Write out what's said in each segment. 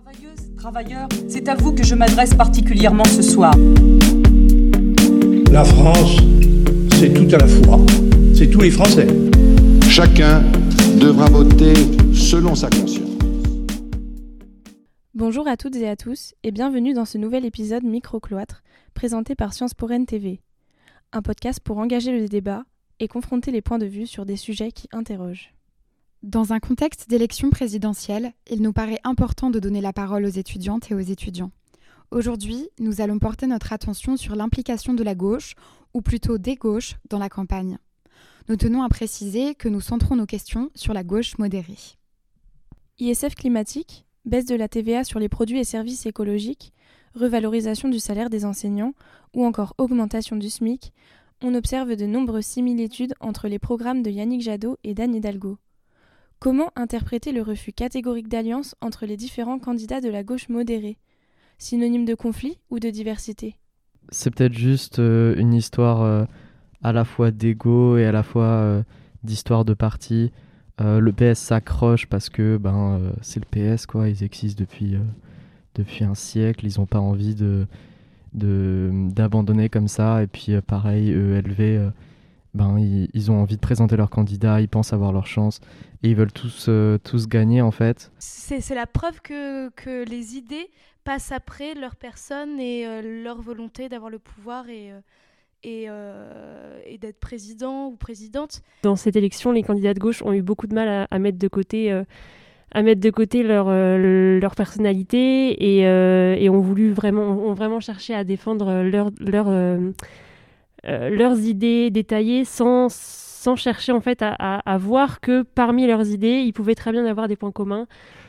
Travailleuses, travailleurs, c'est à vous que je m'adresse particulièrement ce soir. La France, c'est tout à la fois. C'est tous les Français. Chacun devra voter selon sa conscience. Bonjour à toutes et à tous et bienvenue dans ce nouvel épisode Microcloître présenté par Sciences pour NTV. Un podcast pour engager le débat et confronter les points de vue sur des sujets qui interrogent. Dans un contexte d'élection présidentielle, il nous paraît important de donner la parole aux étudiantes et aux étudiants. Aujourd'hui, nous allons porter notre attention sur l'implication de la gauche, ou plutôt des gauches, dans la campagne. Nous tenons à préciser que nous centrons nos questions sur la gauche modérée. ISF climatique, baisse de la TVA sur les produits et services écologiques, revalorisation du salaire des enseignants ou encore augmentation du SMIC, on observe de nombreuses similitudes entre les programmes de Yannick Jadot et d'Anne Hidalgo. Comment interpréter le refus catégorique d'alliance entre les différents candidats de la gauche modérée? Synonyme de conflit ou de diversité? C'est peut-être juste euh, une histoire euh, à la fois d'ego et à la fois euh, d'histoire de parti. le PS s'accroche parce que ben, c'est le PS, quoi. ils existent depuis, un siècle, ils n'ont pas envie de d'abandonner comme ça. Et puis pareil, ELV, ben, ils, ils, ont envie de présenter leur candidat, ils pensent avoir leur chance et ils veulent tous, euh, tous gagner en fait. C'est la preuve que, que, les idées passent après leur personne et euh, leur volonté d'avoir le pouvoir et, euh, et, et d'être président ou présidente. Dans cette élection, les candidats de gauche ont eu beaucoup de mal à, mettre de côté à mettre de côté leur, leur personnalité et, et, ont voulu vraiment, ont vraiment cherché à défendre leur, leur, leurs idées détaillées sans, sans chercher en fait à, voir que parmi leurs idées, ils pouvaient très bien avoir des points communs.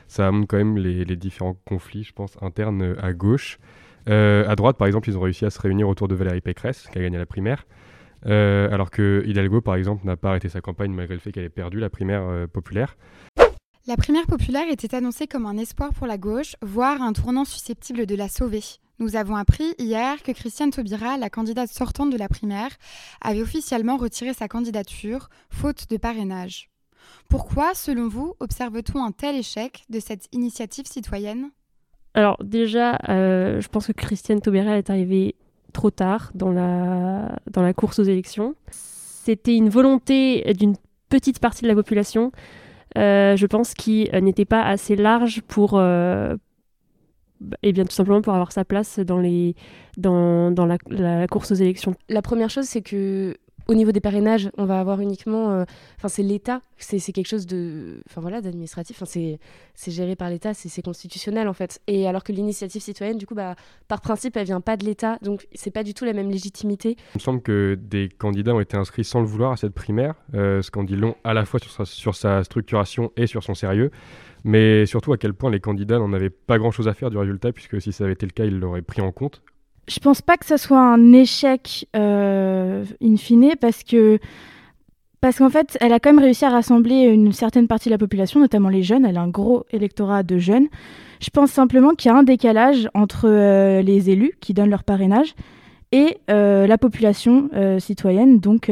Ça montre quand même les, différents conflits, je pense, internes euh, à gauche. Euh, à droite, par exemple, ils ont réussi à se réunir autour de Valérie Pécresse, qui a gagné la primaire. Euh, alors que Hidalgo, par exemple, n'a pas arrêté sa campagne malgré le fait qu'elle ait perdu la primaire populaire. La primaire populaire était annoncée comme un espoir pour la gauche, voire un tournant susceptible de la sauver. Nous avons appris hier que Christiane Taubira, la candidate sortante de la primaire, avait officiellement retiré sa candidature, faute de parrainage. Pourquoi, selon vous, observe-t-on un tel échec de cette initiative citoyenne? Alors déjà, euh, je pense que Christiane Taubira est arrivée trop tard dans la, dans la course aux élections. C'était une volonté d'une petite partie de la population, euh, je pense, qui n'était pas assez large pour, euh, et bien tout simplement pour avoir sa place dans, les, dans, dans la, la course aux élections. La première chose, c'est que au niveau des parrainages, on va avoir uniquement, euh, enfin c'est l'État, c'est quelque chose de, enfin voilà, d'administratif, c'est géré par l'État, c'est constitutionnel en fait. Et alors que l'initiative citoyenne, du coup, bah, par principe, elle vient pas de l'État, donc c'est pas du tout la même légitimité. Il me semble que des candidats ont été inscrits sans le vouloir à cette primaire, euh, ce qu'en dit long à la fois sur sa, sur sa structuration et sur son sérieux mais surtout à quel point les candidats n'en avaient pas grand-chose à faire du résultat, puisque si ça avait été le cas, ils l'auraient pris en compte. Je pense pas que ça soit un échec euh, in fine, parce que parce qu'en fait, elle a quand même réussi à rassembler une certaine partie de la population, notamment les jeunes. Elle a un gros électorat de jeunes. Je pense simplement qu'il y a un décalage entre euh, les élus qui donnent leur parrainage et euh, la population euh, citoyenne, donc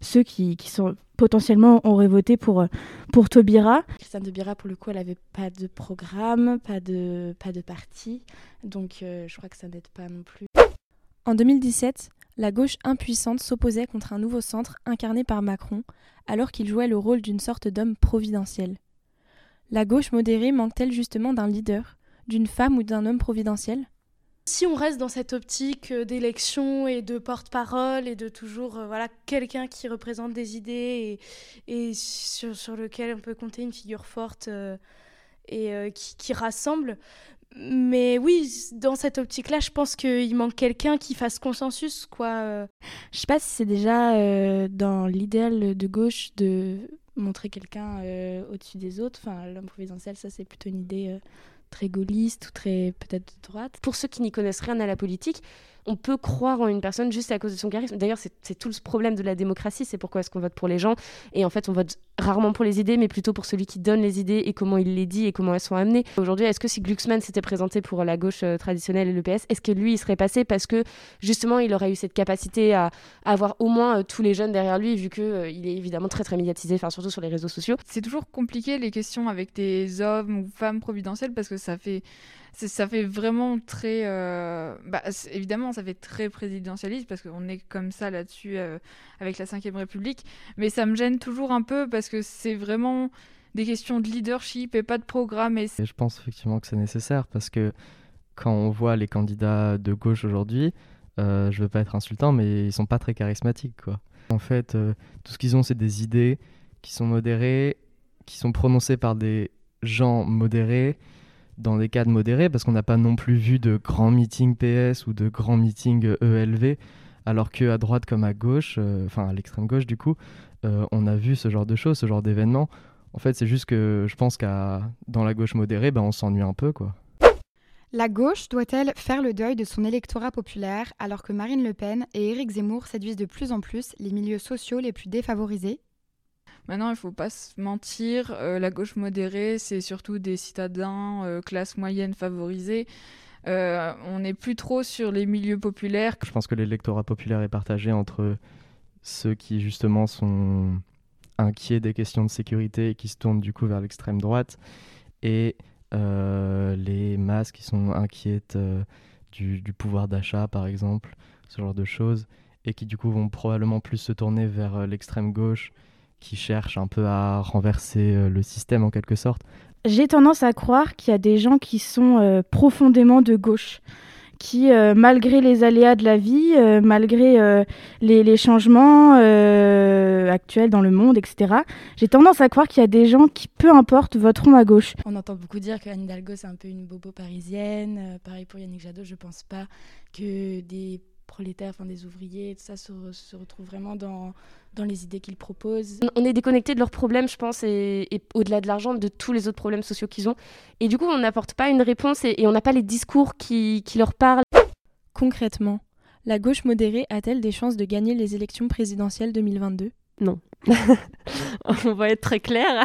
ceux qui, sont potentiellement auraient voté pour, pour Taubira. Christiane Taubira, pour le coup, elle n'avait pas de programme, pas de, pas de parti, donc je crois que ça n'aide pas non plus. En 2017, la gauche impuissante s'opposait contre un nouveau centre incarné par Macron, alors qu'il jouait le rôle d'une sorte d'homme providentiel. La gauche modérée manque-t-elle justement d'un leader, d'une femme ou d'un homme providentiel? Si on reste dans cette optique euh, d'élection et de porte-parole et de toujours euh, voilà quelqu'un qui représente des idées et, sur, lequel on peut compter une figure forte euh, et qui, rassemble. Mais oui, dans cette optique-là, je pense qu'il manque quelqu'un qui fasse consensus. quoi. Je sais pas si c'est déjà dans l'idéal de gauche de montrer quelqu'un au-dessus des autres. Enfin, l'homme providentiel, ça c'est plutôt une idée très gaulliste ou très peut-être de droite. Pour ceux qui n'y connaissent rien à la politique, on peut croire en une personne juste à cause de son charisme. D'ailleurs, c'est tout le problème de la démocratie, c'est pourquoi est-ce qu'on vote pour les gens. Et en fait, on vote rarement pour les idées, mais plutôt pour celui qui donne les idées et comment il les dit et comment elles sont amenées. Aujourd'hui, est-ce que si Glucksmann s'était présenté pour la gauche euh, traditionnelle et le PS, est-ce que lui, il serait passé parce que justement, il aurait eu cette capacité à, avoir au moins euh, tous les jeunes derrière lui, vu qu'il euh, est évidemment très très médiatisé, enfin surtout sur les réseaux sociaux? C'est toujours compliqué les questions avec des hommes ou femmes providentielles parce que ça fait ça fait vraiment très. Euh, bah, évidemment, ça fait très présidentialiste parce qu'on est comme ça là-dessus euh, avec la Ve République. Mais ça me gêne toujours un peu parce que c'est vraiment des questions de leadership et pas de programme. Et, je pense effectivement que c'est nécessaire parce que quand on voit les candidats de gauche aujourd'hui, euh, je veux pas être insultant, mais ils sont pas très charismatiques. Quoi. En fait, tout ce qu'ils ont, c'est des idées qui sont modérées, qui sont prononcées par des gens modérés dans des cadres modérés, parce qu'on n'a pas non plus vu de grands meetings PS ou de grands meetings ELV, alors qu'à droite comme à gauche, euh, enfin à l'extrême gauche du coup, euh, on a vu ce genre de choses, ce genre d'événements. En fait, c'est juste que je pense qu'à dans la gauche modérée, ben, on s'ennuie un peu, quoi. La gauche doit-elle faire le deuil de son électorat populaire alors que Marine Le Pen et Éric Zemmour séduisent de plus en plus les milieux sociaux les plus défavorisés? Maintenant, il ne faut pas se mentir, euh, la gauche modérée, c'est surtout des citadins, euh, classe moyenne favorisée. Euh, on n'est plus trop sur les milieux populaires. Je pense que l'électorat populaire est partagé entre ceux qui justement sont inquiets des questions de sécurité et qui se tournent du coup vers l'extrême droite et les masses qui sont inquiètes du, du, pouvoir d'achat par exemple, ce genre de choses, et qui du coup vont probablement plus se tourner vers l'extrême gauche qui cherche un peu à renverser euh, le système en quelque sorte. J'ai tendance à croire qu'il y a des gens qui sont euh, profondément de gauche, qui, euh, malgré les aléas de la vie, malgré les, les, changements actuels dans le monde, etc., j'ai tendance à croire qu'il y a des gens qui, peu importe, voteront à gauche. On entend beaucoup dire que Anne Hidalgo, c'est un peu une bobo parisienne. pareil pour Yannick Jadot, je pense pas que des prolétaires, enfin des ouvriers, tout ça se, se retrouve vraiment dans, dans les idées qu'ils proposent. On est déconnecté de leurs problèmes, je pense, et, au-delà de l'argent, de tous les autres problèmes sociaux qu'ils ont. Et du coup, on n'apporte pas une réponse et, on n'a pas les discours qui, qui leur parlent. Concrètement, la gauche modérée a-t-elle des chances de gagner les élections présidentielles 2022 Non. on va être très clair.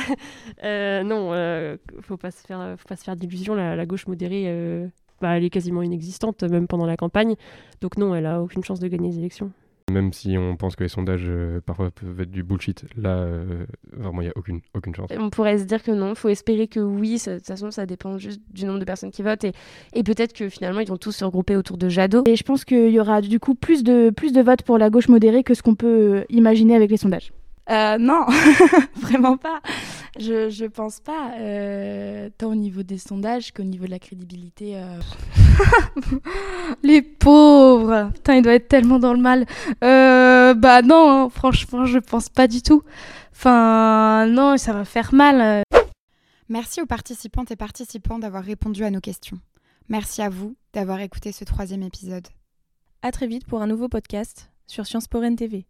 Euh, non, euh, faut pas se faire, faut pas se faire d'illusions. La, la, gauche modérée, euh, bah, elle est quasiment inexistante, même pendant la campagne. Donc non, elle a aucune chance de gagner les élections. Même si on pense que les sondages euh, parfois peuvent être du bullshit, là, euh, vraiment, il n'y a aucune, aucune chance. On pourrait se dire que non, il faut espérer que oui, de toute façon, ça dépend juste du nombre de personnes qui votent. Et, et peut-être que finalement, ils vont tous se regrouper autour de Jadot. Et je pense qu'il y aura du coup plus de, plus de votes pour la gauche modérée que ce qu'on peut imaginer avec les sondages. Euh, non, vraiment pas. Je, je pense pas, euh, tant au niveau des sondages qu'au niveau de la crédibilité. Euh. Les pauvres Putain, il doit être tellement dans le mal. Euh, bah non, hein, franchement, je pense pas du tout. Enfin, non, ça va faire mal. Merci aux participantes et participants d'avoir répondu à nos questions. Merci à vous d'avoir écouté ce troisième épisode. À très vite pour un nouveau podcast sur Sciences Po TV.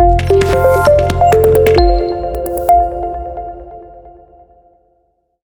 Thank you.